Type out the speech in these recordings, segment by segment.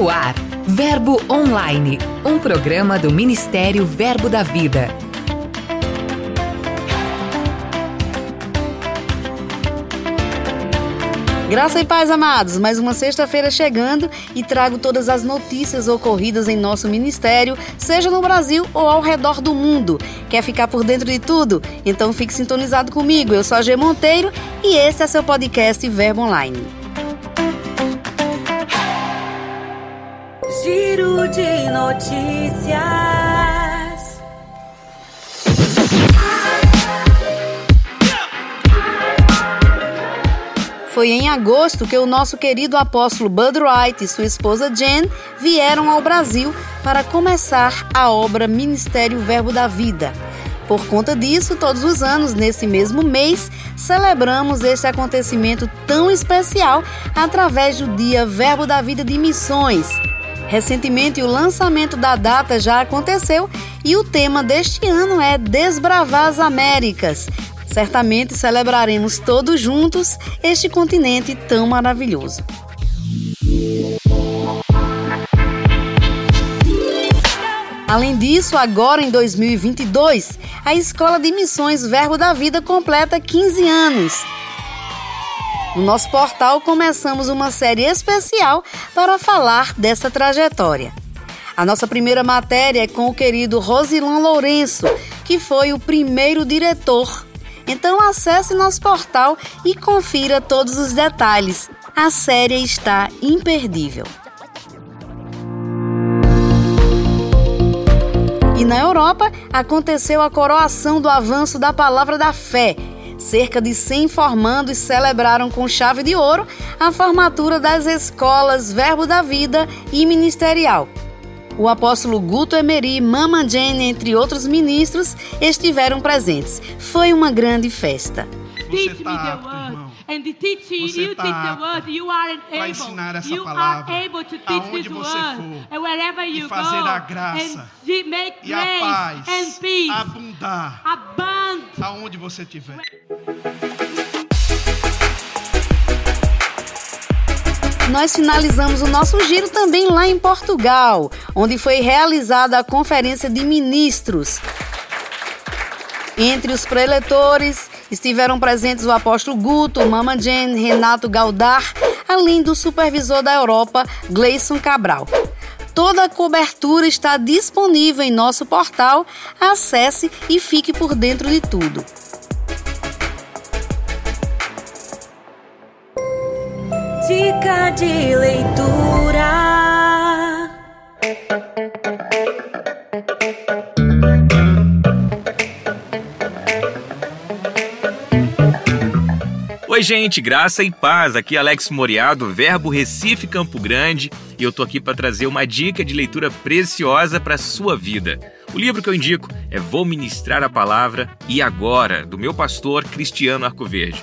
No ar, Verbo Online, um programa do Ministério Verbo da Vida. Graça e paz, amados. Mais uma sexta-feira chegando e trago todas as notícias ocorridas em nosso ministério, seja no Brasil ou ao redor do mundo. Quer ficar por dentro de tudo? Então fique sintonizado comigo. Eu sou a G Monteiro e esse é seu podcast Verbo Online. Giro de notícias. Foi em agosto que o nosso querido apóstolo Bud Wright e sua esposa Jen vieram ao Brasil para começar a obra Ministério Verbo da Vida. Por conta disso, todos os anos, nesse mesmo mês, celebramos este acontecimento tão especial através do Dia Verbo da Vida de Missões. Recentemente, o lançamento da data já aconteceu e o tema deste ano é Desbravar as Américas. Certamente celebraremos todos juntos este continente tão maravilhoso. Além disso, agora em 2022, a Escola de Missões Verbo da Vida completa 15 anos. No nosso portal começamos uma série especial para falar dessa trajetória. A nossa primeira matéria é com o querido Rosilon Lourenço, que foi o primeiro diretor. Então acesse nosso portal e confira todos os detalhes. A série está imperdível. E na Europa aconteceu a coroação do avanço da palavra da fé, cerca de 100 formandos celebraram com chave de ouro a formatura das escolas Verbo da Vida e Ministerial. O apóstolo Guto Emery, Mama Jane, entre outros ministros, estiveram presentes. Foi uma grande festa. Você tá apto, And teaching você you tá teach the word, you are able. ensinar essa you palavra are able to teach aonde this você word, for, and wherever you e fazer go, a graça and make e a paz and peace, abundar, abund. aonde você estiver. nós finalizamos o nosso giro também lá em Portugal, onde foi realizada a Conferência de Ministros. Entre os preletores estiveram presentes o apóstolo Guto, Mama Jane, Renato Galdar, além do supervisor da Europa, Gleison Cabral. Toda a cobertura está disponível em nosso portal. Acesse e fique por dentro de tudo. Dica de leitura. Oi, gente, graça e paz. Aqui é Alex Moriado, Verbo Recife Campo Grande, e eu tô aqui para trazer uma dica de leitura preciosa para sua vida. O livro que eu indico é Vou Ministrar a Palavra e Agora, do meu pastor Cristiano Arcoverde.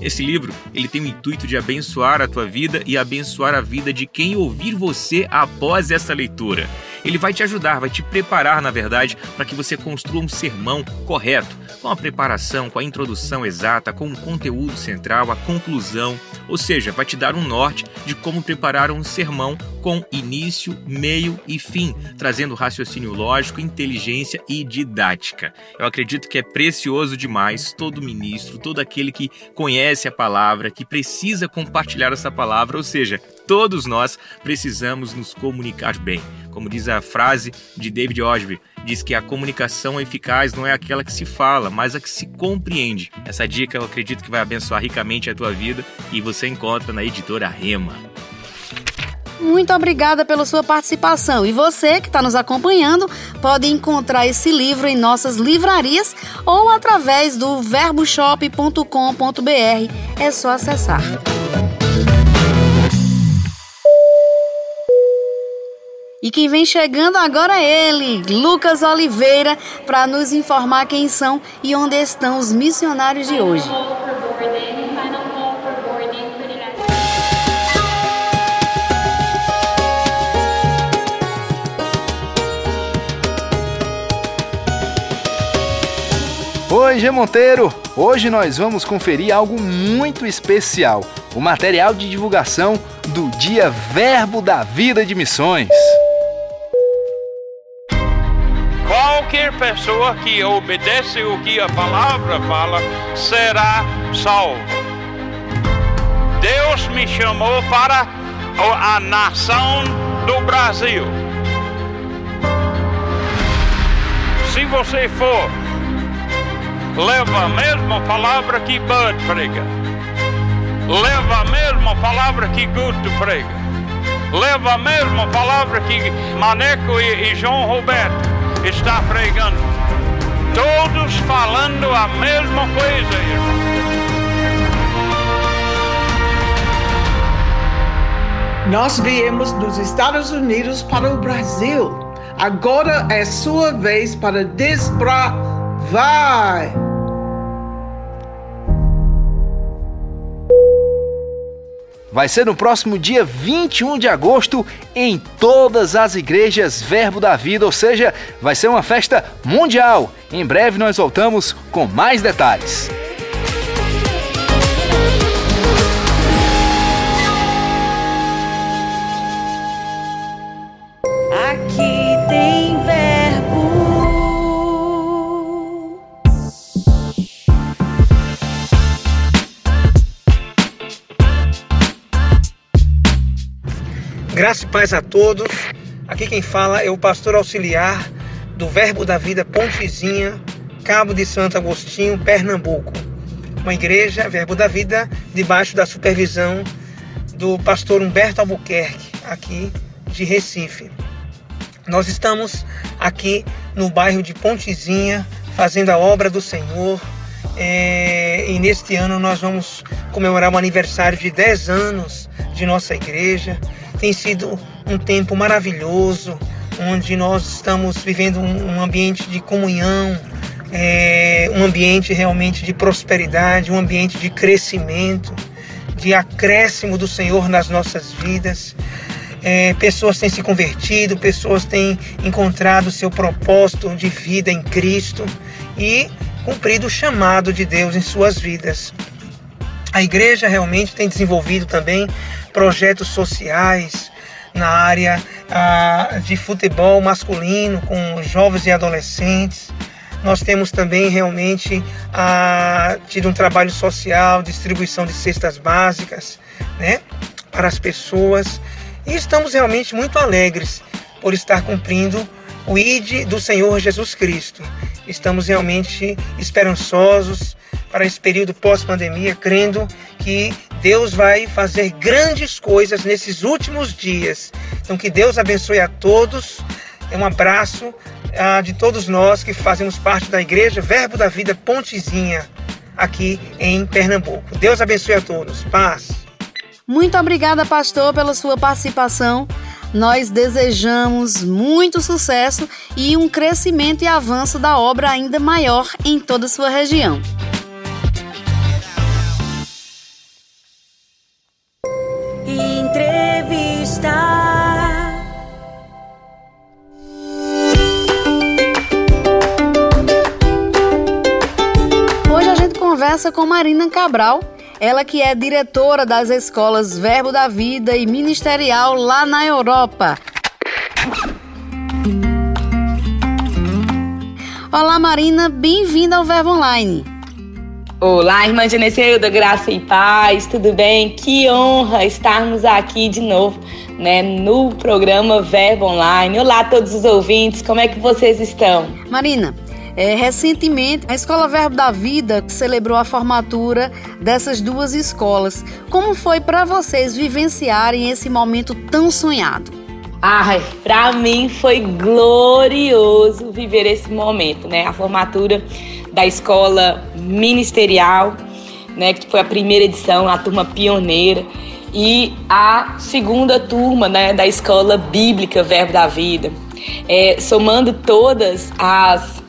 Esse livro, ele tem o intuito de abençoar a tua vida e abençoar a vida de quem ouvir você após essa leitura. Ele vai te ajudar, vai te preparar, na verdade, para que você construa um sermão correto, com a preparação, com a introdução exata, com o conteúdo central, a conclusão, ou seja, vai te dar um norte de como preparar um sermão com início, meio e fim, trazendo raciocínio lógico, inteligência e didática. Eu acredito que é precioso demais todo ministro, todo aquele que conhece a palavra, que precisa compartilhar essa palavra, ou seja, todos nós precisamos nos comunicar bem. Como diz a frase de David Osby, diz que a comunicação eficaz não é aquela que se fala, mas a que se compreende. Essa dica eu acredito que vai abençoar ricamente a tua vida e você encontra na editora Rema. Muito obrigada pela sua participação. E você que está nos acompanhando pode encontrar esse livro em nossas livrarias ou através do verboshop.com.br. É só acessar. E quem vem chegando agora é ele, Lucas Oliveira, para nos informar quem são e onde estão os missionários de hoje. Oi, G Monteiro! Hoje nós vamos conferir algo muito especial o material de divulgação do Dia Verbo da Vida de Missões. Qualquer pessoa que obedece o que a palavra fala será salvo. Deus me chamou para a nação do Brasil. Se você for, leva a mesma palavra que Bud prega. Leva a mesma palavra que Guto prega. Leva a mesma palavra que Maneco e, e João Roberto está pregando. Todos falando a mesma coisa, irmão. Nós viemos dos Estados Unidos para o Brasil. Agora é sua vez para desbravar. Vai ser no próximo dia 21 de agosto em todas as igrejas Verbo da Vida, ou seja, vai ser uma festa mundial. Em breve nós voltamos com mais detalhes. Graça e paz a todos. Aqui quem fala é o pastor auxiliar do Verbo da Vida Pontezinha, Cabo de Santo Agostinho, Pernambuco. Uma igreja, Verbo da Vida, debaixo da supervisão do pastor Humberto Albuquerque, aqui de Recife. Nós estamos aqui no bairro de Pontezinha, fazendo a obra do Senhor. É, e neste ano nós vamos comemorar o um aniversário de 10 anos de nossa igreja. Tem sido um tempo maravilhoso, onde nós estamos vivendo um ambiente de comunhão, é, um ambiente realmente de prosperidade, um ambiente de crescimento, de acréscimo do Senhor nas nossas vidas. É, pessoas têm se convertido, pessoas têm encontrado seu propósito de vida em Cristo e cumprido o chamado de Deus em suas vidas. A igreja realmente tem desenvolvido também projetos sociais na área ah, de futebol masculino com jovens e adolescentes. Nós temos também realmente ah, tido um trabalho social, distribuição de cestas básicas né, para as pessoas. E estamos realmente muito alegres por estar cumprindo o ID do Senhor Jesus Cristo. Estamos realmente esperançosos para esse período pós-pandemia, crendo que Deus vai fazer grandes coisas nesses últimos dias. Então, que Deus abençoe a todos. É um abraço ah, de todos nós que fazemos parte da igreja Verbo da Vida Pontezinha, aqui em Pernambuco. Deus abençoe a todos. Paz. Muito obrigada, pastor, pela sua participação. Nós desejamos muito sucesso e um crescimento e avanço da obra ainda maior em toda a sua região. Conversa com Marina Cabral, ela que é diretora das escolas Verbo da Vida e Ministerial lá na Europa. Olá Marina, bem-vinda ao Verbo Online. Olá, irmã Genesilda, graça e paz, tudo bem? Que honra estarmos aqui de novo, né, no programa Verbo Online. Olá a todos os ouvintes, como é que vocês estão? Marina, é, recentemente, a Escola Verbo da Vida celebrou a formatura dessas duas escolas. Como foi para vocês vivenciarem esse momento tão sonhado? Ai, para mim foi glorioso viver esse momento, né? A formatura da escola ministerial, né? Que foi a primeira edição, a turma pioneira e a segunda turma né, da escola bíblica Verbo da Vida. É, somando todas as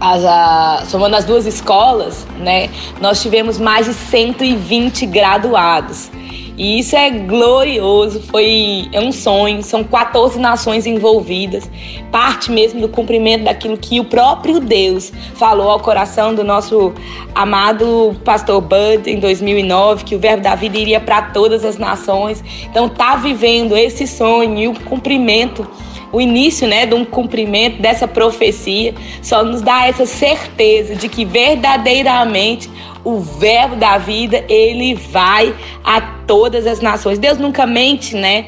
as, a, somando as duas escolas, né, nós tivemos mais de 120 graduados. E isso é glorioso, foi é um sonho, são 14 nações envolvidas, parte mesmo do cumprimento daquilo que o próprio Deus falou ao coração do nosso amado pastor Bud em 2009, que o verbo da vida iria para todas as nações. Então tá vivendo esse sonho e o cumprimento o início né, de um cumprimento dessa profecia só nos dá essa certeza de que verdadeiramente o verbo da vida, ele vai a todas as nações. Deus nunca mente, né?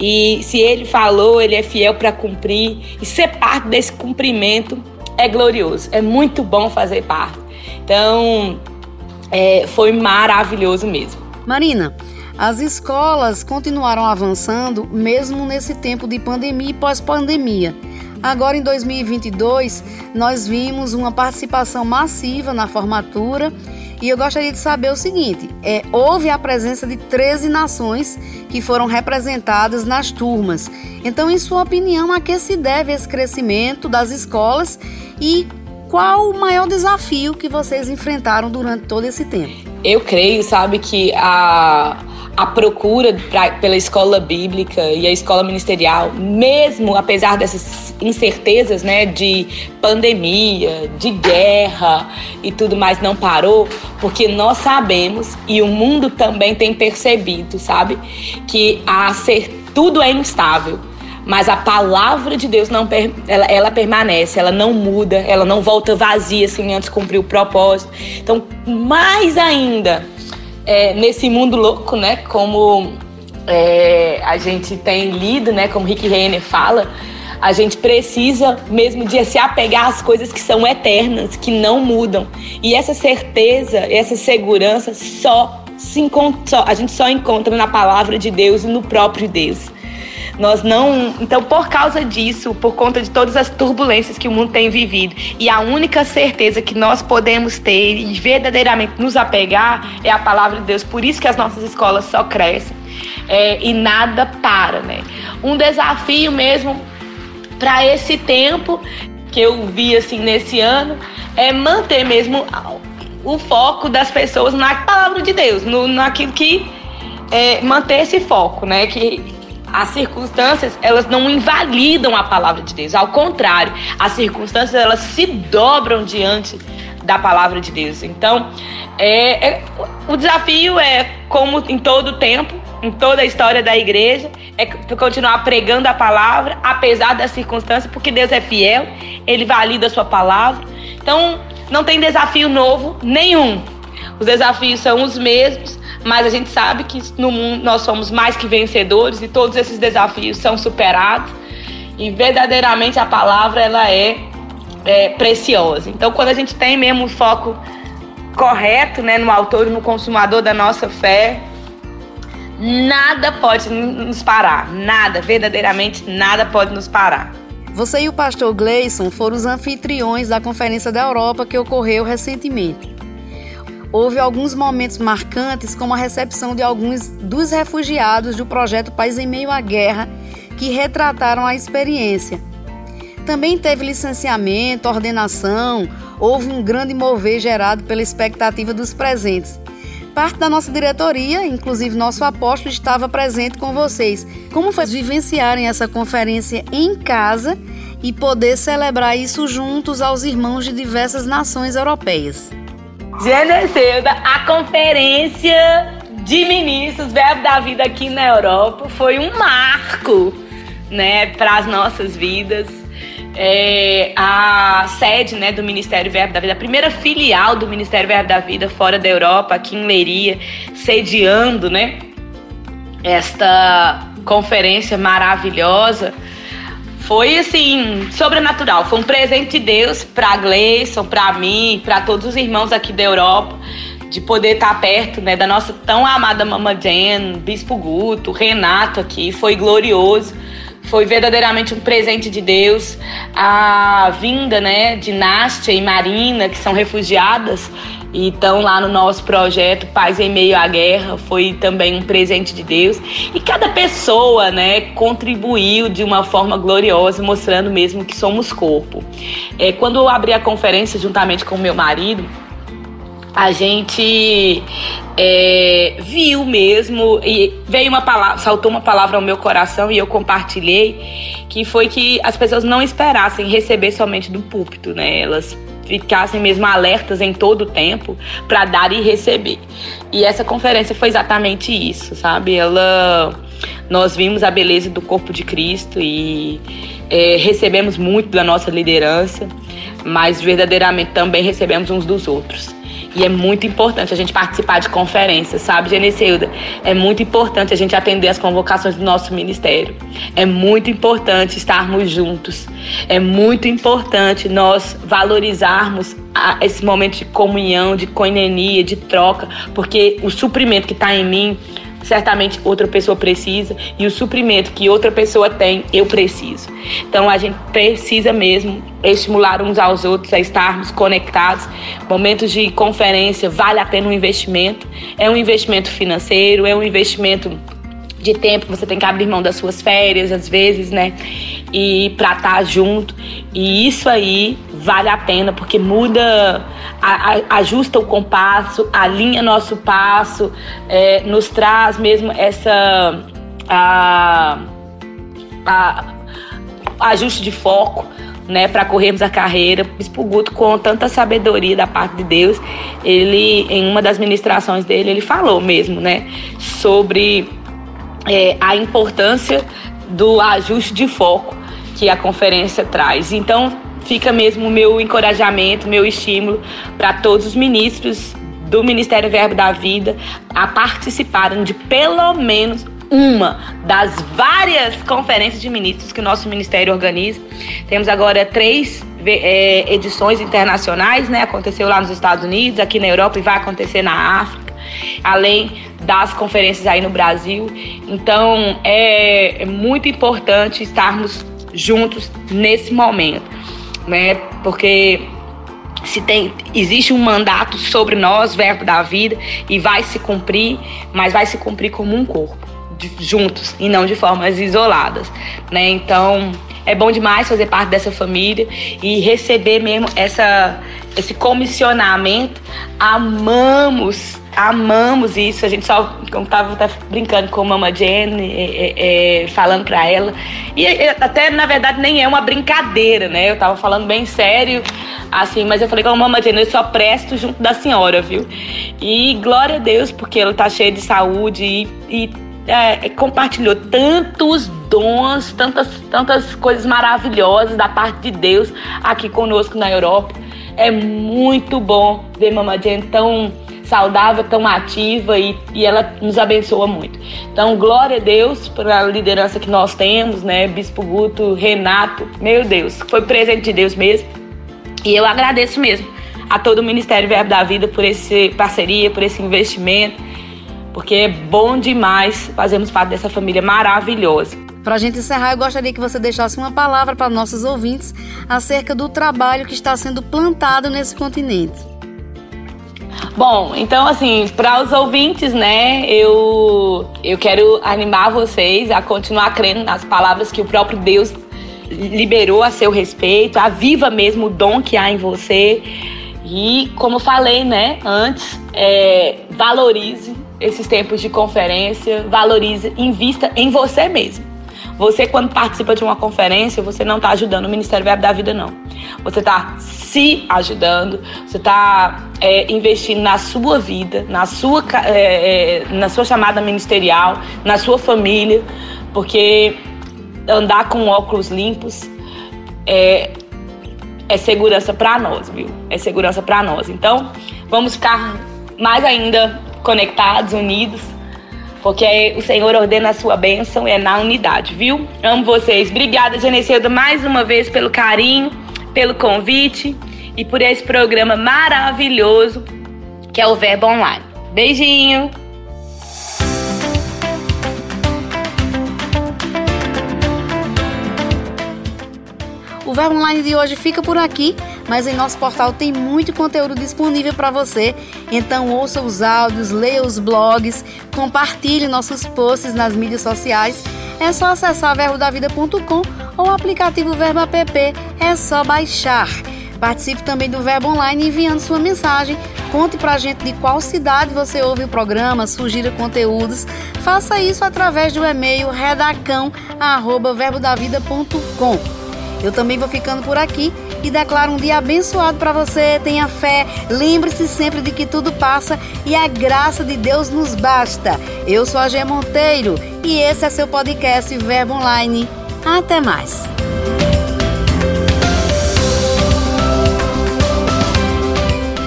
E se ele falou, ele é fiel para cumprir. E ser parte desse cumprimento é glorioso. É muito bom fazer parte. Então, é, foi maravilhoso mesmo. Marina, as escolas continuaram avançando mesmo nesse tempo de pandemia e pós-pandemia. Agora em 2022, nós vimos uma participação massiva na formatura e eu gostaria de saber o seguinte: é, houve a presença de 13 nações que foram representadas nas turmas. Então, em sua opinião, a que se deve esse crescimento das escolas e qual o maior desafio que vocês enfrentaram durante todo esse tempo? Eu creio, sabe, que a a procura pra, pela escola bíblica e a escola ministerial, mesmo apesar dessas incertezas, né, de pandemia, de guerra e tudo mais, não parou, porque nós sabemos e o mundo também tem percebido, sabe, que a ser tudo é instável. Mas a palavra de Deus não ela, ela permanece, ela não muda, ela não volta vazia assim antes cumprir o propósito. Então, mais ainda, é, nesse mundo louco, né? Como é, a gente tem lido, né? Como Rick Renner fala, a gente precisa mesmo de se apegar às coisas que são eternas, que não mudam. E essa certeza, essa segurança só se encontra, a gente só encontra na palavra de Deus e no próprio Deus. Nós não. Então, por causa disso, por conta de todas as turbulências que o mundo tem vivido, e a única certeza que nós podemos ter e verdadeiramente nos apegar é a palavra de Deus. Por isso que as nossas escolas só crescem é, e nada para, né? Um desafio mesmo para esse tempo que eu vi assim nesse ano é manter mesmo o foco das pessoas na palavra de Deus, no, naquilo que é, manter esse foco, né? Que as circunstâncias, elas não invalidam a palavra de Deus. Ao contrário, as circunstâncias, elas se dobram diante da palavra de Deus. Então, é, é, o desafio é, como em todo tempo, em toda a história da igreja, é continuar pregando a palavra, apesar das circunstâncias, porque Deus é fiel, Ele valida a sua palavra. Então, não tem desafio novo nenhum. Os desafios são os mesmos, mas a gente sabe que no mundo nós somos mais que vencedores e todos esses desafios são superados e verdadeiramente a palavra ela é, é preciosa. Então, quando a gente tem mesmo o foco correto, né, no autor e no consumador da nossa fé, nada pode nos parar, nada, verdadeiramente nada pode nos parar. Você e o pastor Gleison foram os anfitriões da Conferência da Europa que ocorreu recentemente houve alguns momentos marcantes, como a recepção de alguns dos refugiados do projeto País em Meio à Guerra, que retrataram a experiência. Também teve licenciamento, ordenação, houve um grande mover gerado pela expectativa dos presentes. Parte da nossa diretoria, inclusive nosso apóstolo, estava presente com vocês. Como foi vivenciarem essa conferência em casa e poder celebrar isso juntos aos irmãos de diversas nações europeias? Geneselda, a conferência de ministros Verbo da Vida aqui na Europa foi um marco, né, para as nossas vidas. É, a sede né, do Ministério Verbo da Vida, a primeira filial do Ministério Verbo da Vida fora da Europa, aqui em Leiria, sediando né, esta conferência maravilhosa foi assim, sobrenatural. Foi um presente de Deus para Gleison, para mim, para todos os irmãos aqui da Europa, de poder estar perto né, da nossa tão amada Mama Jen, Bispo Guto, Renato aqui. Foi glorioso. Foi verdadeiramente um presente de Deus. A vinda né, de Nástia e Marina, que são refugiadas, e estão lá no nosso projeto Paz em Meio à Guerra, foi também um presente de Deus. E cada pessoa, né, contribuiu de uma forma gloriosa, mostrando mesmo que somos corpo. É, quando eu abri a conferência juntamente com meu marido, a gente é, viu mesmo e veio uma palavra, saltou uma palavra ao meu coração e eu compartilhei, que foi que as pessoas não esperassem receber somente do púlpito, né? Elas ficassem mesmo alertas em todo o tempo para dar e receber. E essa conferência foi exatamente isso, sabe? Ela nós vimos a beleza do corpo de Cristo e é, recebemos muito da nossa liderança, mas verdadeiramente também recebemos uns dos outros. E é muito importante a gente participar de conferências, sabe, Geneceuda? É muito importante a gente atender as convocações do nosso ministério. É muito importante estarmos juntos. É muito importante nós valorizarmos esse momento de comunhão, de coinenia, de troca, porque o suprimento que está em mim certamente outra pessoa precisa e o suprimento que outra pessoa tem, eu preciso. Então a gente precisa mesmo estimular uns aos outros a estarmos conectados. Momentos de conferência vale a pena um investimento. É um investimento financeiro, é um investimento de tempo você tem que abrir mão das suas férias, às vezes, né? E pra estar tá junto. E isso aí vale a pena, porque muda, a, a, ajusta o compasso, alinha nosso passo, é, nos traz mesmo essa. A, a, ajuste de foco. Né, para corrermos a carreira. Bispo Guto, com tanta sabedoria da parte de Deus, ele, em uma das ministrações dele, ele falou mesmo, né, sobre é, a importância do ajuste de foco que a conferência traz. Então, fica mesmo o meu encorajamento, meu estímulo para todos os ministros do Ministério Verbo da Vida a participarem de pelo menos uma das várias conferências de ministros que o nosso ministério organiza. Temos agora três é, edições internacionais, né? Aconteceu lá nos Estados Unidos, aqui na Europa e vai acontecer na África, além das conferências aí no Brasil. Então é, é muito importante estarmos juntos nesse momento, né? Porque se tem existe um mandato sobre nós, verbo da vida, e vai se cumprir, mas vai se cumprir como um corpo, de, juntos e não de formas isoladas, né? Então é bom demais fazer parte dessa família e receber mesmo essa esse comissionamento. Amamos amamos isso. A gente só, como tava até brincando com a Mama Jenny, é, é, é, falando pra ela. E até, na verdade, nem é uma brincadeira, né? Eu tava falando bem sério, assim, mas eu falei com a Mama Jenny, eu só presto junto da senhora, viu? E glória a Deus, porque ela tá cheia de saúde e, e é, compartilhou tantos dons, tantas, tantas coisas maravilhosas da parte de Deus aqui conosco na Europa. É muito bom ver Mama Jenny tão saudável, tão ativa e, e ela nos abençoa muito. Então, glória a Deus pela liderança que nós temos, né? Bispo Guto, Renato, meu Deus, foi presente de Deus mesmo. E eu agradeço mesmo a todo o Ministério Verbo da Vida por essa parceria, por esse investimento, porque é bom demais fazermos parte dessa família maravilhosa. Para a gente encerrar, eu gostaria que você deixasse uma palavra para nossos ouvintes acerca do trabalho que está sendo plantado nesse continente. Bom, então assim, para os ouvintes, né, eu eu quero animar vocês a continuar crendo nas palavras que o próprio Deus liberou a seu respeito, aviva mesmo o dom que há em você. E como falei, né, antes, é, valorize esses tempos de conferência, valorize, invista em você mesmo. Você, quando participa de uma conferência, você não está ajudando o Ministério Verbo da Vida, não. Você está se ajudando, você está é, investindo na sua vida, na sua, é, é, na sua chamada ministerial, na sua família, porque andar com óculos limpos é, é segurança para nós, viu? É segurança para nós. Então, vamos ficar mais ainda conectados, unidos porque o Senhor ordena a sua bênção é na unidade, viu? Amo vocês. Obrigada, Geneceuda, mais uma vez pelo carinho, pelo convite e por esse programa maravilhoso que é o Verbo Online. Beijinho! O Verbo Online de hoje fica por aqui, mas em nosso portal tem muito conteúdo disponível para você. Então ouça os áudios, leia os blogs, compartilhe nossos posts nas mídias sociais. É só acessar verbodavida.com ou o aplicativo Verbo App, é só baixar. Participe também do Verbo Online enviando sua mensagem. Conte pra gente de qual cidade você ouve o programa, sugira conteúdos. Faça isso através do e-mail redacão@verbodavida.com. Eu também vou ficando por aqui e declaro um dia abençoado para você. Tenha fé, lembre-se sempre de que tudo passa e a graça de Deus nos basta. Eu sou a Gê Monteiro e esse é seu podcast Verbo Online. Até mais.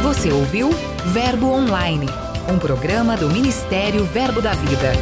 Você ouviu Verbo Online, um programa do Ministério Verbo da Vida.